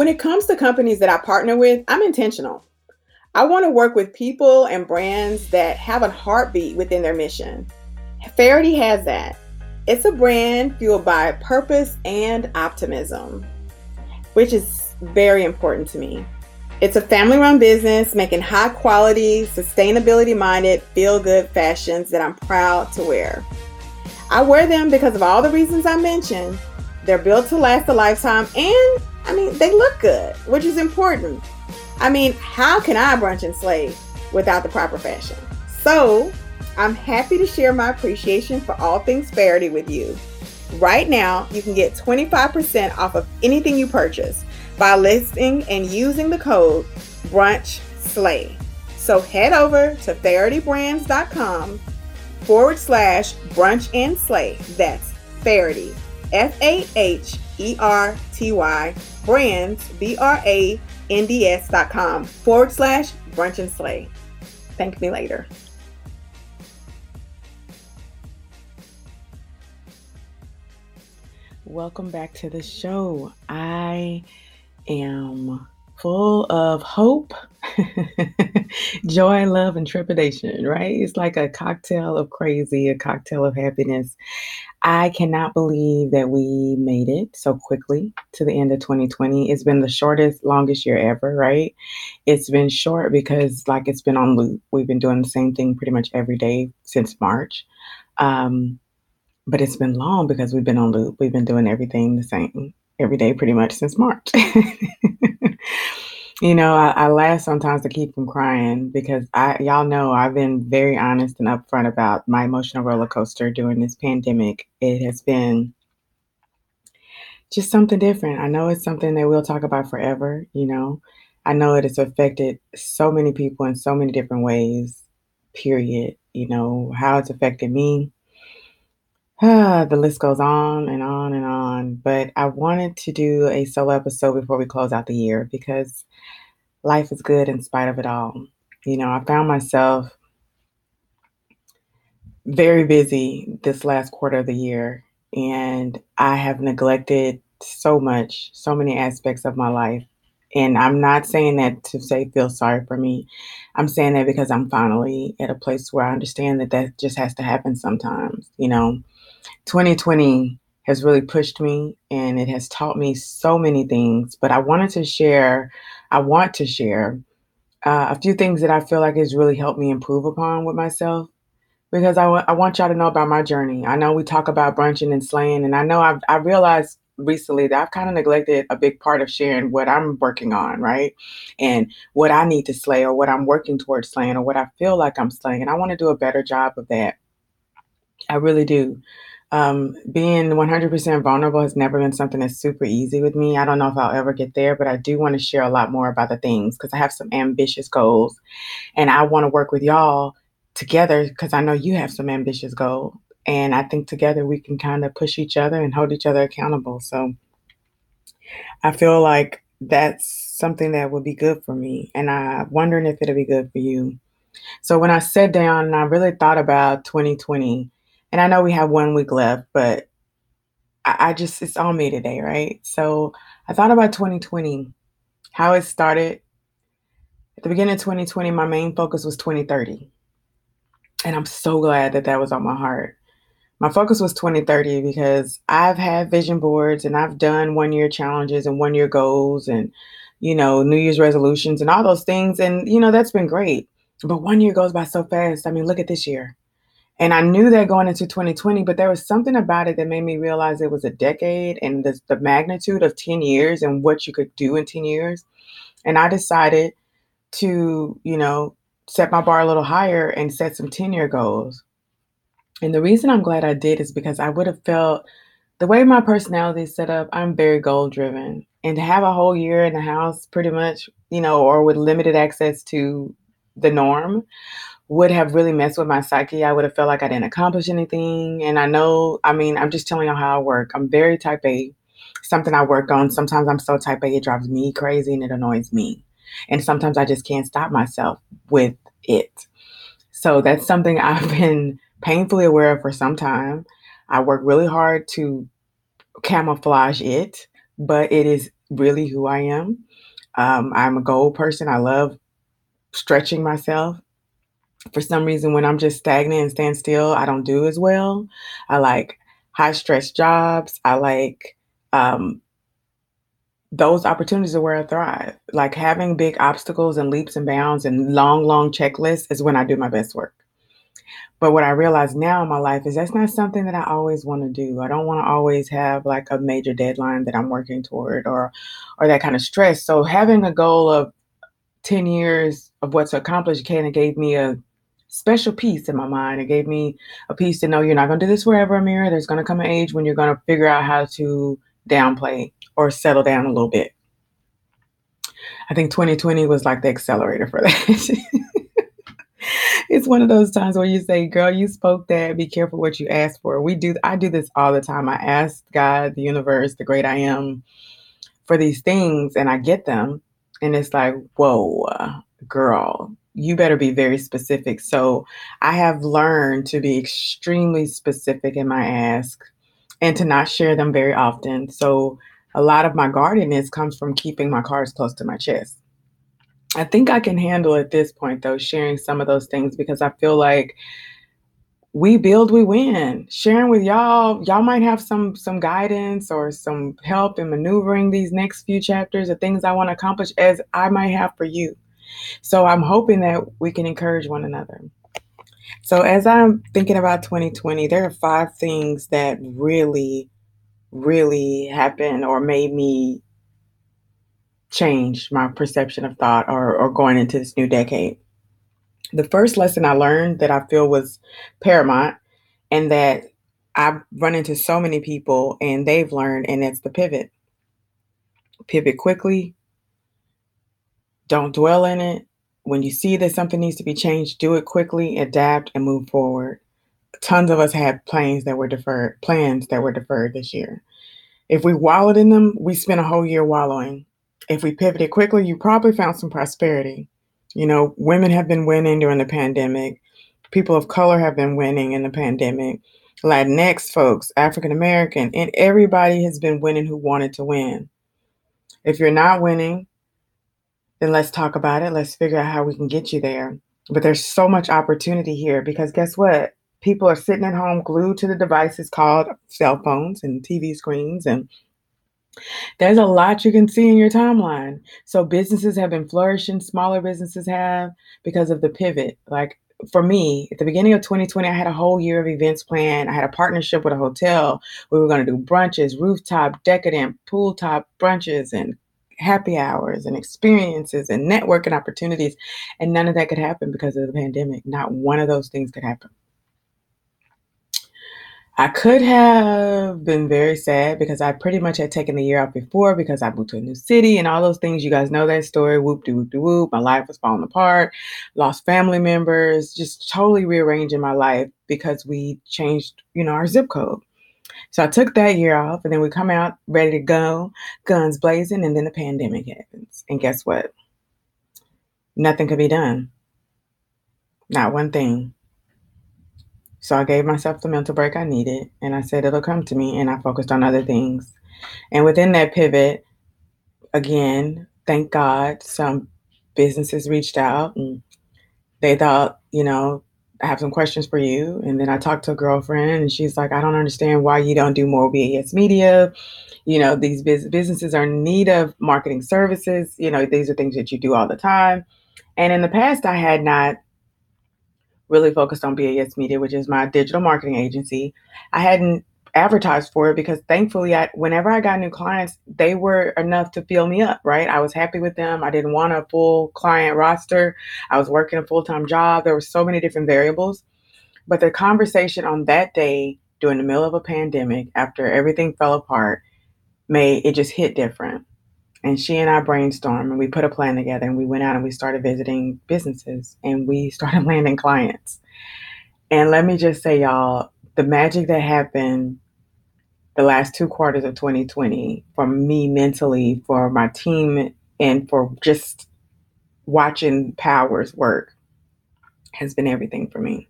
When it comes to companies that I partner with, I'm intentional. I want to work with people and brands that have a heartbeat within their mission. Faherty has that. It's a brand fueled by purpose and optimism, which is very important to me. It's a family run business making high quality, sustainability minded, feel good fashions that I'm proud to wear. I wear them because of all the reasons I mentioned. They're built to last a lifetime and I mean, they look good, which is important. I mean, how can I brunch and slay without the proper fashion? So, I'm happy to share my appreciation for all things Faherty with you. Right now, you can get 25% off of anything you purchase by listing and using the code Brunch Slay. So head over to fahertybrands.com forward slash brunch and slay. That's Faherty, F A H E R T Y brands, B R A N D S dot com forward slash brunch and slay. Thank me later. Welcome back to the show. I am full of hope, joy, love, and trepidation, right? It's like a cocktail of crazy, a cocktail of happiness. I cannot believe that we made it so quickly to the end of 2020. It's been the shortest, longest year ever, right? It's been short because, like, it's been on loop. We've been doing the same thing pretty much every day since March. Um, but it's been long because we've been on loop. We've been doing everything the same every day pretty much since March. you know, I, I, laugh sometimes to keep from crying because I y'all know I've been very honest and upfront about my emotional roller coaster during this pandemic. It has been just something different. I know it's something that we'll talk about forever, you know. I know it has affected so many people in so many different ways, period. You know, how it's affected me the list goes on and on and on. But I wanted to do a solo episode before we close out the year because life is good in spite of it all. You know, I found myself very busy this last quarter of the year, and I have neglected so much, so many aspects of my life. And I'm not saying that to say feel sorry for me. I'm saying that because I'm finally at a place where I understand that that just has to happen sometimes. You know, 2020 has really pushed me and it has taught me so many things. But I wanted to share, I want to share uh, a few things that I feel like has really helped me improve upon with myself because I, w- I want y'all to know about my journey. I know we talk about brunching and slaying, and I know I've, I realized recently that I've kind of neglected a big part of sharing what I'm working on, right? And what I need to slay or what I'm working towards slaying or what I feel like I'm slaying. And I want to do a better job of that. I really do. Um, being 100% vulnerable has never been something that's super easy with me. I don't know if I'll ever get there, but I do want to share a lot more about the things because I have some ambitious goals and I want to work with y'all together because I know you have some ambitious goals. And I think together we can kind of push each other and hold each other accountable. So I feel like that's something that would be good for me. And I'm wondering if it'll be good for you. So when I sat down and I really thought about 2020, and I know we have one week left, but I, I just, it's on me today, right? So I thought about 2020, how it started. At the beginning of 2020, my main focus was 2030. And I'm so glad that that was on my heart. My focus was 2030 because I've had vision boards and I've done one year challenges and one year goals and, you know, New Year's resolutions and all those things. And, you know, that's been great. But one year goes by so fast. I mean, look at this year. And I knew that going into 2020, but there was something about it that made me realize it was a decade and the, the magnitude of 10 years and what you could do in 10 years. And I decided to, you know, set my bar a little higher and set some 10 year goals. And the reason I'm glad I did is because I would have felt the way my personality is set up, I'm very goal driven. And to have a whole year in the house, pretty much, you know, or with limited access to the norm, would have really messed with my psyche. I would have felt like I didn't accomplish anything. And I know, I mean, I'm just telling you how I work. I'm very type A, something I work on. Sometimes I'm so type A, it drives me crazy and it annoys me. And sometimes I just can't stop myself with it. So that's something I've been painfully aware of for some time. I work really hard to camouflage it, but it is really who I am. Um, I'm a goal person. I love stretching myself. For some reason, when I'm just stagnant and stand still, I don't do as well. I like high stress jobs. I like um, those opportunities are where I thrive. Like having big obstacles and leaps and bounds and long, long checklists is when I do my best work. But what I realize now in my life is that's not something that I always want to do. I don't want to always have like a major deadline that I'm working toward or or that kind of stress. So having a goal of 10 years of what to accomplish kind of gave me a special peace in my mind. It gave me a peace to know you're not going to do this forever, Amira. There's going to come an age when you're going to figure out how to downplay or settle down a little bit. I think 2020 was like the accelerator for that. it's one of those times where you say, "Girl, you spoke that. Be careful what you ask for." We do. I do this all the time. I ask God, the universe, the great I am, for these things, and I get them, and it's like, "Whoa, girl, you better be very specific." So I have learned to be extremely specific in my ask, and to not share them very often. So a lot of my guardedness comes from keeping my cards close to my chest. I think I can handle at this point though sharing some of those things because I feel like we build we win sharing with y'all y'all might have some some guidance or some help in maneuvering these next few chapters of things i want to accomplish as i might have for you so i'm hoping that we can encourage one another so as i'm thinking about 2020 there are five things that really really happened or made me change my perception of thought or, or going into this new decade. The first lesson I learned that I feel was paramount and that I've run into so many people and they've learned, and it's the pivot. Pivot quickly. Don't dwell in it. When you see that something needs to be changed, do it quickly, adapt, and move forward. Tons of us had plans that were deferred, plans that were deferred this year. If we wallowed in them, we spent a whole year wallowing if we pivoted quickly, you probably found some prosperity. You know, women have been winning during the pandemic. People of color have been winning in the pandemic. Latinx folks, African American, and everybody has been winning who wanted to win. If you're not winning, then let's talk about it. Let's figure out how we can get you there. But there's so much opportunity here because guess what? People are sitting at home glued to the devices called cell phones and TV screens and there's a lot you can see in your timeline. So businesses have been flourishing, smaller businesses have because of the pivot. Like for me, at the beginning of 2020, I had a whole year of events planned. I had a partnership with a hotel. We were going to do brunches, rooftop, decadent, pool top brunches, and happy hours and experiences and networking opportunities. And none of that could happen because of the pandemic. Not one of those things could happen. I could have been very sad because I pretty much had taken the year off before because I moved to a new city and all those things. You guys know that story. Whoop de whoop de whoop. My life was falling apart. Lost family members. Just totally rearranging my life because we changed, you know, our zip code. So I took that year off and then we come out ready to go, guns blazing, and then the pandemic happens. And guess what? Nothing could be done. Not one thing. So I gave myself the mental break I needed and I said it'll come to me and I focused on other things. And within that pivot, again, thank God some businesses reached out and they thought, you know, I have some questions for you. And then I talked to a girlfriend and she's like, I don't understand why you don't do more BAS media. You know, these businesses are in need of marketing services. You know, these are things that you do all the time. And in the past, I had not really focused on BAS Media, which is my digital marketing agency. I hadn't advertised for it because thankfully I whenever I got new clients, they were enough to fill me up, right? I was happy with them. I didn't want a full client roster. I was working a full-time job. There were so many different variables. But the conversation on that day during the middle of a pandemic, after everything fell apart, made it just hit different. And she and I brainstormed and we put a plan together and we went out and we started visiting businesses and we started landing clients. And let me just say, y'all, the magic that happened the last two quarters of 2020 for me mentally, for my team, and for just watching powers work has been everything for me.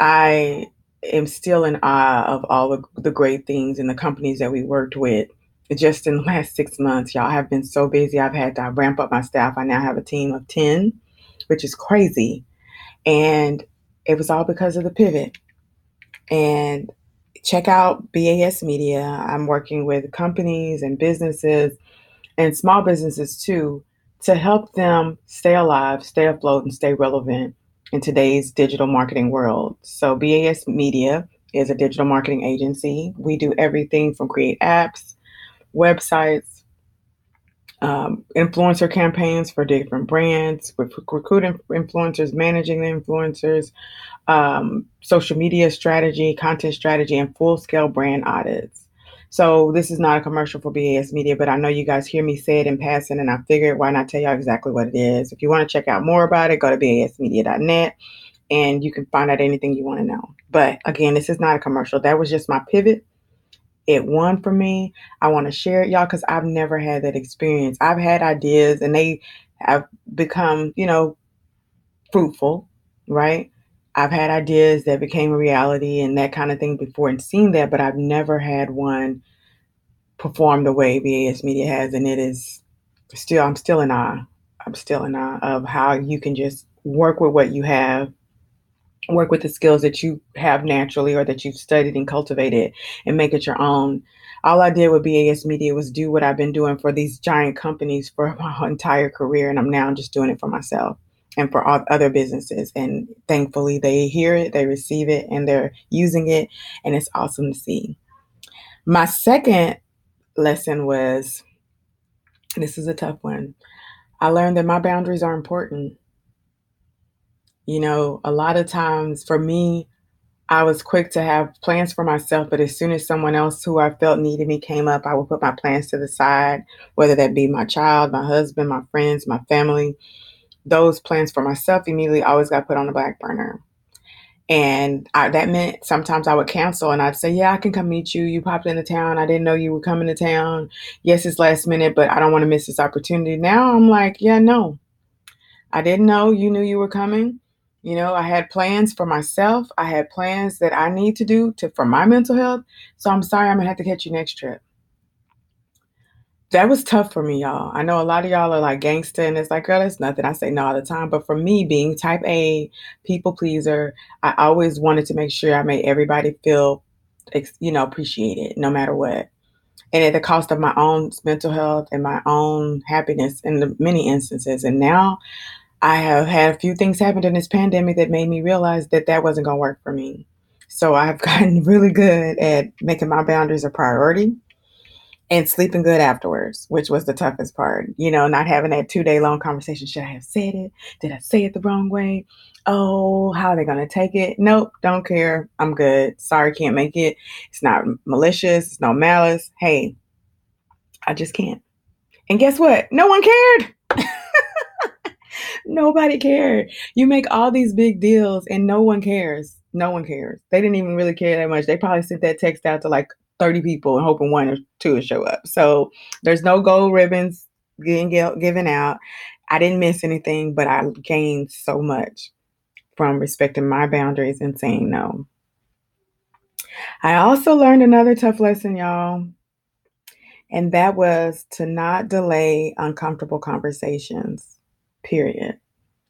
I am still in awe of all the, the great things and the companies that we worked with. Just in the last six months, y'all have been so busy. I've had to ramp up my staff. I now have a team of 10, which is crazy. And it was all because of the pivot. And check out BAS Media. I'm working with companies and businesses and small businesses too to help them stay alive, stay afloat, and stay relevant in today's digital marketing world. So, BAS Media is a digital marketing agency. We do everything from create apps, websites, um, influencer campaigns for different brands, with recruiting influencers, managing the influencers, um, social media strategy, content strategy, and full scale brand audits. So this is not a commercial for BAS Media, but I know you guys hear me say it in passing, and I figured why not tell y'all exactly what it is. If you want to check out more about it, go to basmedia.net and you can find out anything you want to know. But again, this is not a commercial. That was just my pivot. It won for me. I want to share it, y'all, because I've never had that experience. I've had ideas and they have become, you know, fruitful, right? I've had ideas that became a reality and that kind of thing before and seen that, but I've never had one perform the way BAS Media has. And it is still, I'm still in awe. I'm still in awe of how you can just work with what you have, work with the skills that you have naturally or that you've studied and cultivated and make it your own. All I did with BAS Media was do what I've been doing for these giant companies for my entire career. And I'm now just doing it for myself and for all other businesses. And thankfully, they hear it, they receive it, and they're using it. And it's awesome to see. My second lesson was this is a tough one. I learned that my boundaries are important. You know, a lot of times for me, I was quick to have plans for myself, but as soon as someone else who I felt needed me came up, I would put my plans to the side, whether that be my child, my husband, my friends, my family those plans for myself immediately always got put on the back burner. And I, that meant sometimes I would cancel and I'd say, Yeah, I can come meet you. You popped into town. I didn't know you were coming to town. Yes, it's last minute, but I don't want to miss this opportunity. Now I'm like, Yeah, no. I didn't know you knew you were coming. You know, I had plans for myself. I had plans that I need to do to for my mental health. So I'm sorry I'm gonna have to catch you next trip that was tough for me, y'all. I know a lot of y'all are like gangster and it's like, girl, that's nothing. I say no all the time. But for me, being type A, people pleaser, I always wanted to make sure I made everybody feel, you know, appreciated no matter what. And at the cost of my own mental health and my own happiness in the many instances. And now I have had a few things happen in this pandemic that made me realize that that wasn't going to work for me. So I've gotten really good at making my boundaries a priority and sleeping good afterwards, which was the toughest part. You know, not having that two day long conversation. Should I have said it? Did I say it the wrong way? Oh, how are they going to take it? Nope, don't care. I'm good. Sorry, can't make it. It's not malicious, it's no malice. Hey, I just can't. And guess what? No one cared. Nobody cared. You make all these big deals and no one cares. No one cares. They didn't even really care that much. They probably sent that text out to like 30 people and hoping one or two would show up. So there's no gold ribbons getting given out. I didn't miss anything, but I gained so much from respecting my boundaries and saying no. I also learned another tough lesson, y'all, and that was to not delay uncomfortable conversations, period.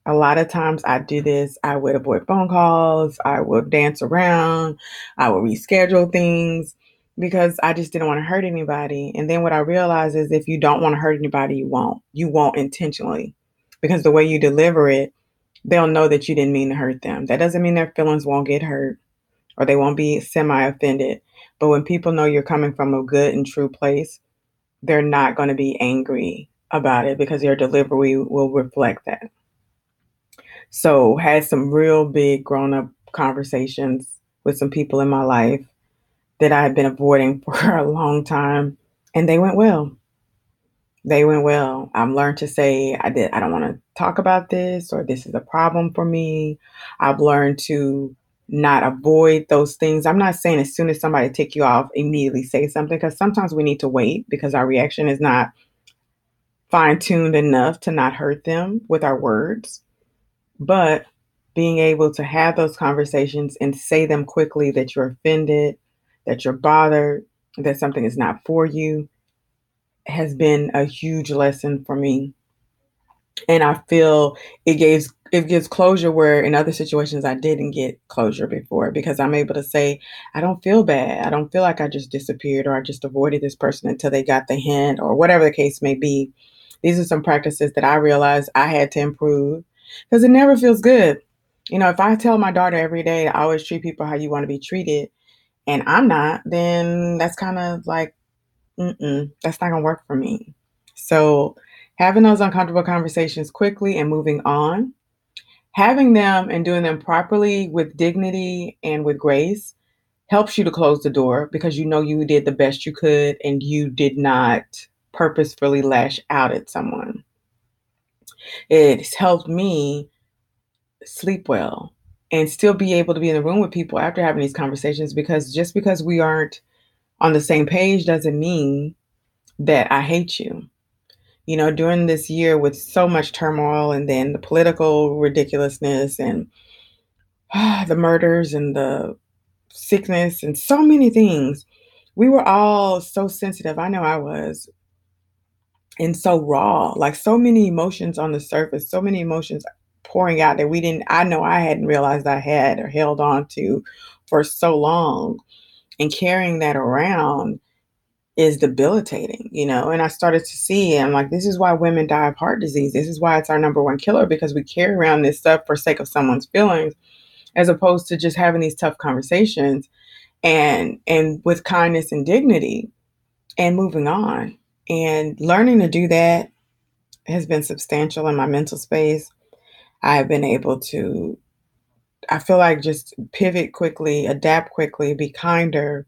A lot of times I do this, I would avoid phone calls, I would dance around, I would reschedule things because I just didn't want to hurt anybody. And then what I realized is if you don't want to hurt anybody, you won't. You won't intentionally because the way you deliver it, they'll know that you didn't mean to hurt them. That doesn't mean their feelings won't get hurt or they won't be semi offended. But when people know you're coming from a good and true place, they're not going to be angry about it because your delivery will reflect that. So, had some real big grown up conversations with some people in my life that I had been avoiding for a long time, and they went well. They went well. I've learned to say I did I don't want to talk about this or this is a problem for me. I've learned to not avoid those things. I'm not saying as soon as somebody tick you off, immediately say something because sometimes we need to wait because our reaction is not fine tuned enough to not hurt them with our words. But being able to have those conversations and say them quickly that you're offended, that you're bothered, that something is not for you has been a huge lesson for me. And I feel it gives it gives closure where in other situations I didn't get closure before because I'm able to say, I don't feel bad. I don't feel like I just disappeared or I just avoided this person until they got the hint or whatever the case may be. These are some practices that I realized I had to improve because it never feels good. You know, if I tell my daughter every day to always treat people how you want to be treated and I'm not, then that's kind of like, mm that's not going to work for me. So, having those uncomfortable conversations quickly and moving on having them and doing them properly with dignity and with grace helps you to close the door because you know you did the best you could and you did not purposefully lash out at someone. It's helped me sleep well and still be able to be in the room with people after having these conversations because just because we aren't on the same page doesn't mean that I hate you you know, during this year with so much turmoil and then the political ridiculousness and uh, the murders and the sickness and so many things, we were all so sensitive. I know I was. And so raw, like so many emotions on the surface, so many emotions pouring out that we didn't, I know I hadn't realized I had or held on to for so long. And carrying that around is debilitating, you know. And I started to see, I'm like, this is why women die of heart disease. This is why it's our number one killer because we carry around this stuff for sake of someone's feelings, as opposed to just having these tough conversations and and with kindness and dignity and moving on. And learning to do that has been substantial in my mental space. I've been able to, I feel like just pivot quickly, adapt quickly, be kinder,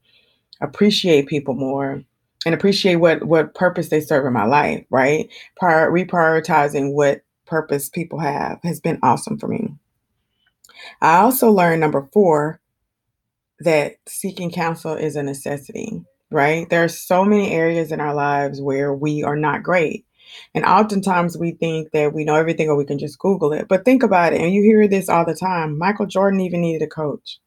appreciate people more and appreciate what what purpose they serve in my life right? Prior, reprioritizing what purpose people have has been awesome for me. I also learned number four that seeking counsel is a necessity right? There are so many areas in our lives where we are not great. And oftentimes we think that we know everything or we can just google it. But think about it and you hear this all the time michael jordan even needed a coach.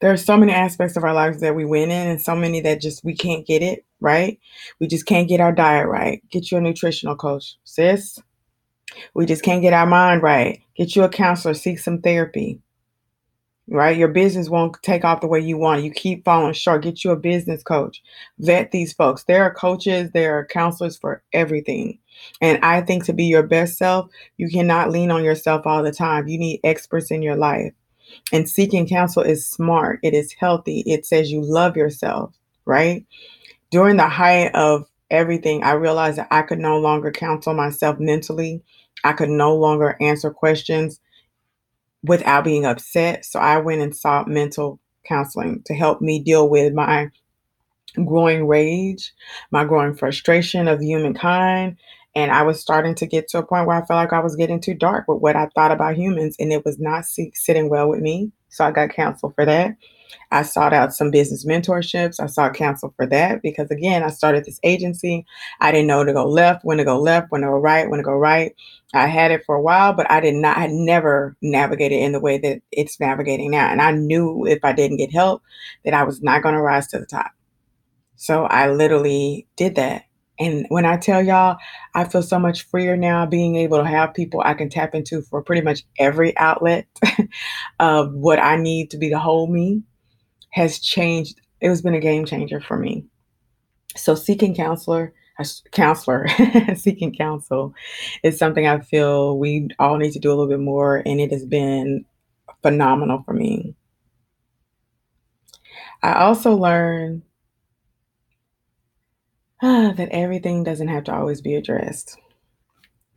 There are so many aspects of our lives that we win in and so many that just we can't get it right? We just can't get our diet right. Get you a nutritional coach sis. We just can't get our mind right. Get you a counselor seek some therapy right? Your business won't take off the way you want. You keep falling short. Get you a business coach. Vet these folks. There are coaches there are counselors for everything. And i think to be your best self you cannot lean on yourself all the time. You need experts in your life. And seeking counsel is smart, it is healthy. It says you love yourself, right? During the height of everything, I realized that I could no longer counsel myself mentally. I could no longer answer questions without being upset. So I went and sought mental counseling to help me deal with my growing rage, my growing frustration of humankind, and I was starting to get to a point where I felt like I was getting too dark with what I thought about humans, and it was not sitting well with me. So I got counsel for that. I sought out some business mentorships. I sought counsel for that because, again, I started this agency. I didn't know to go left, when to go left, when to go right, when to go right. I had it for a while, but I did not, I never navigated in the way that it's navigating now. And I knew if I didn't get help, that I was not going to rise to the top. So I literally did that. And when I tell y'all, I feel so much freer now being able to have people I can tap into for pretty much every outlet of what I need to be the whole me has changed. It has been a game changer for me. So seeking counselor, counselor, seeking counsel is something I feel we all need to do a little bit more, and it has been phenomenal for me. I also learned ah, that everything doesn't have to always be addressed.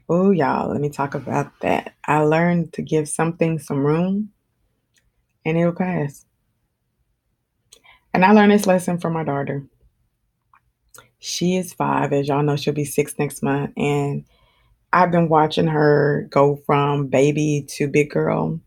Oh, y'all, let me talk about that. I learned to give something some room and it'll pass. And I learned this lesson from my daughter. She is five, as y'all know, she'll be six next month. And I've been watching her go from baby to big girl.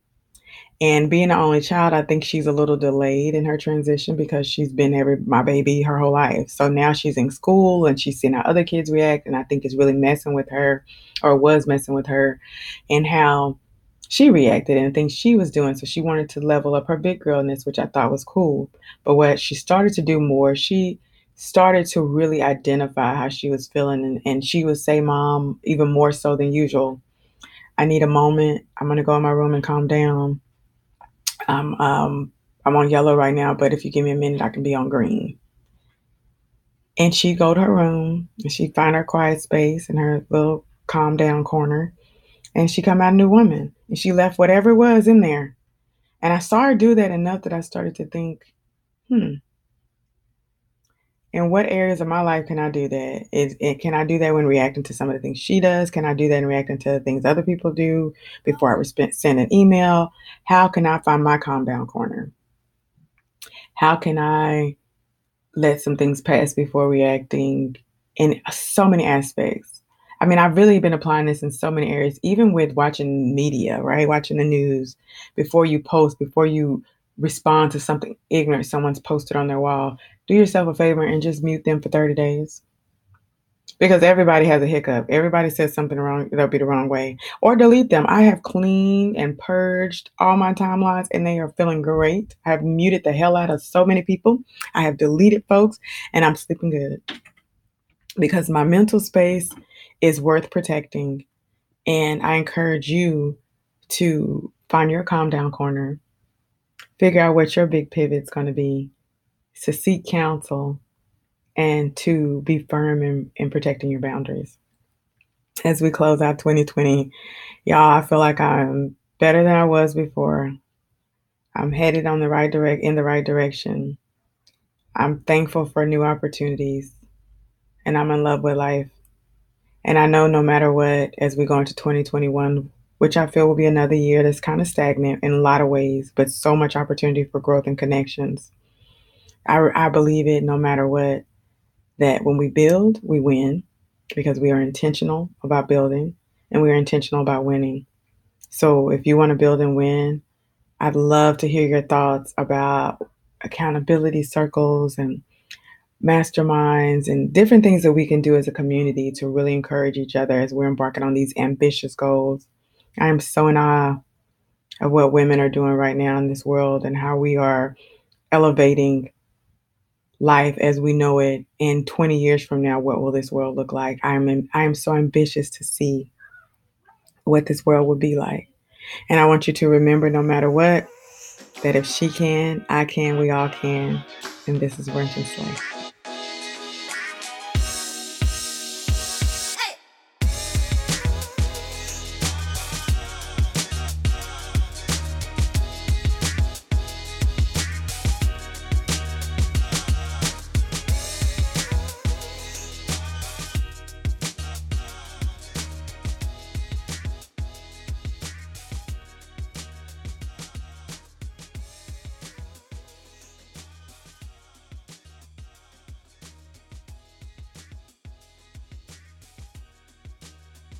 And being the only child, I think she's a little delayed in her transition because she's been every my baby her whole life. So now she's in school and she's seeing how other kids react, and I think it's really messing with her, or was messing with her, and how she reacted and things she was doing. So she wanted to level up her big girlness, which I thought was cool. But what she started to do more, she started to really identify how she was feeling, and, and she would say, "Mom," even more so than usual. I need a moment. I'm gonna go in my room and calm down I'm um I'm on yellow right now, but if you give me a minute, I can be on green. And she'd go to her room and she'd find her quiet space in her little calm down corner. And she come out a new woman. And she left whatever was in there. And I saw her do that enough that I started to think, hmm, in what areas of my life can I do that? Is it, can I do that when reacting to some of the things she does? Can I do that in reacting to the things other people do before I send an email? How can I find my calm down corner? How can I let some things pass before reacting in so many aspects? I mean, I've really been applying this in so many areas, even with watching media, right? Watching the news before you post, before you respond to something ignorant someone's posted on their wall, do yourself a favor and just mute them for 30 days. Because everybody has a hiccup. Everybody says something wrong, that'll be the wrong way. Or delete them. I have cleaned and purged all my timelines and they are feeling great. I have muted the hell out of so many people. I have deleted folks and I'm sleeping good. Because my mental space is worth protecting. And I encourage you to find your calm down corner figure out what your big pivot's going to be, to seek counsel, and to be firm in, in protecting your boundaries. As we close out 2020, y'all, I feel like I'm better than I was before. I'm headed on the right direct in the right direction. I'm thankful for new opportunities and I'm in love with life. And I know no matter what, as we go into 2021, which I feel will be another year that's kind of stagnant in a lot of ways, but so much opportunity for growth and connections. I, I believe it no matter what, that when we build, we win because we are intentional about building and we are intentional about winning. So if you want to build and win, I'd love to hear your thoughts about accountability circles and masterminds and different things that we can do as a community to really encourage each other as we're embarking on these ambitious goals. I am so in awe of what women are doing right now in this world and how we are elevating life as we know it in 20 years from now what will this world look like i'm i am so ambitious to see what this world would be like and i want you to remember no matter what that if she can i can we all can and this is Brunch and Slay.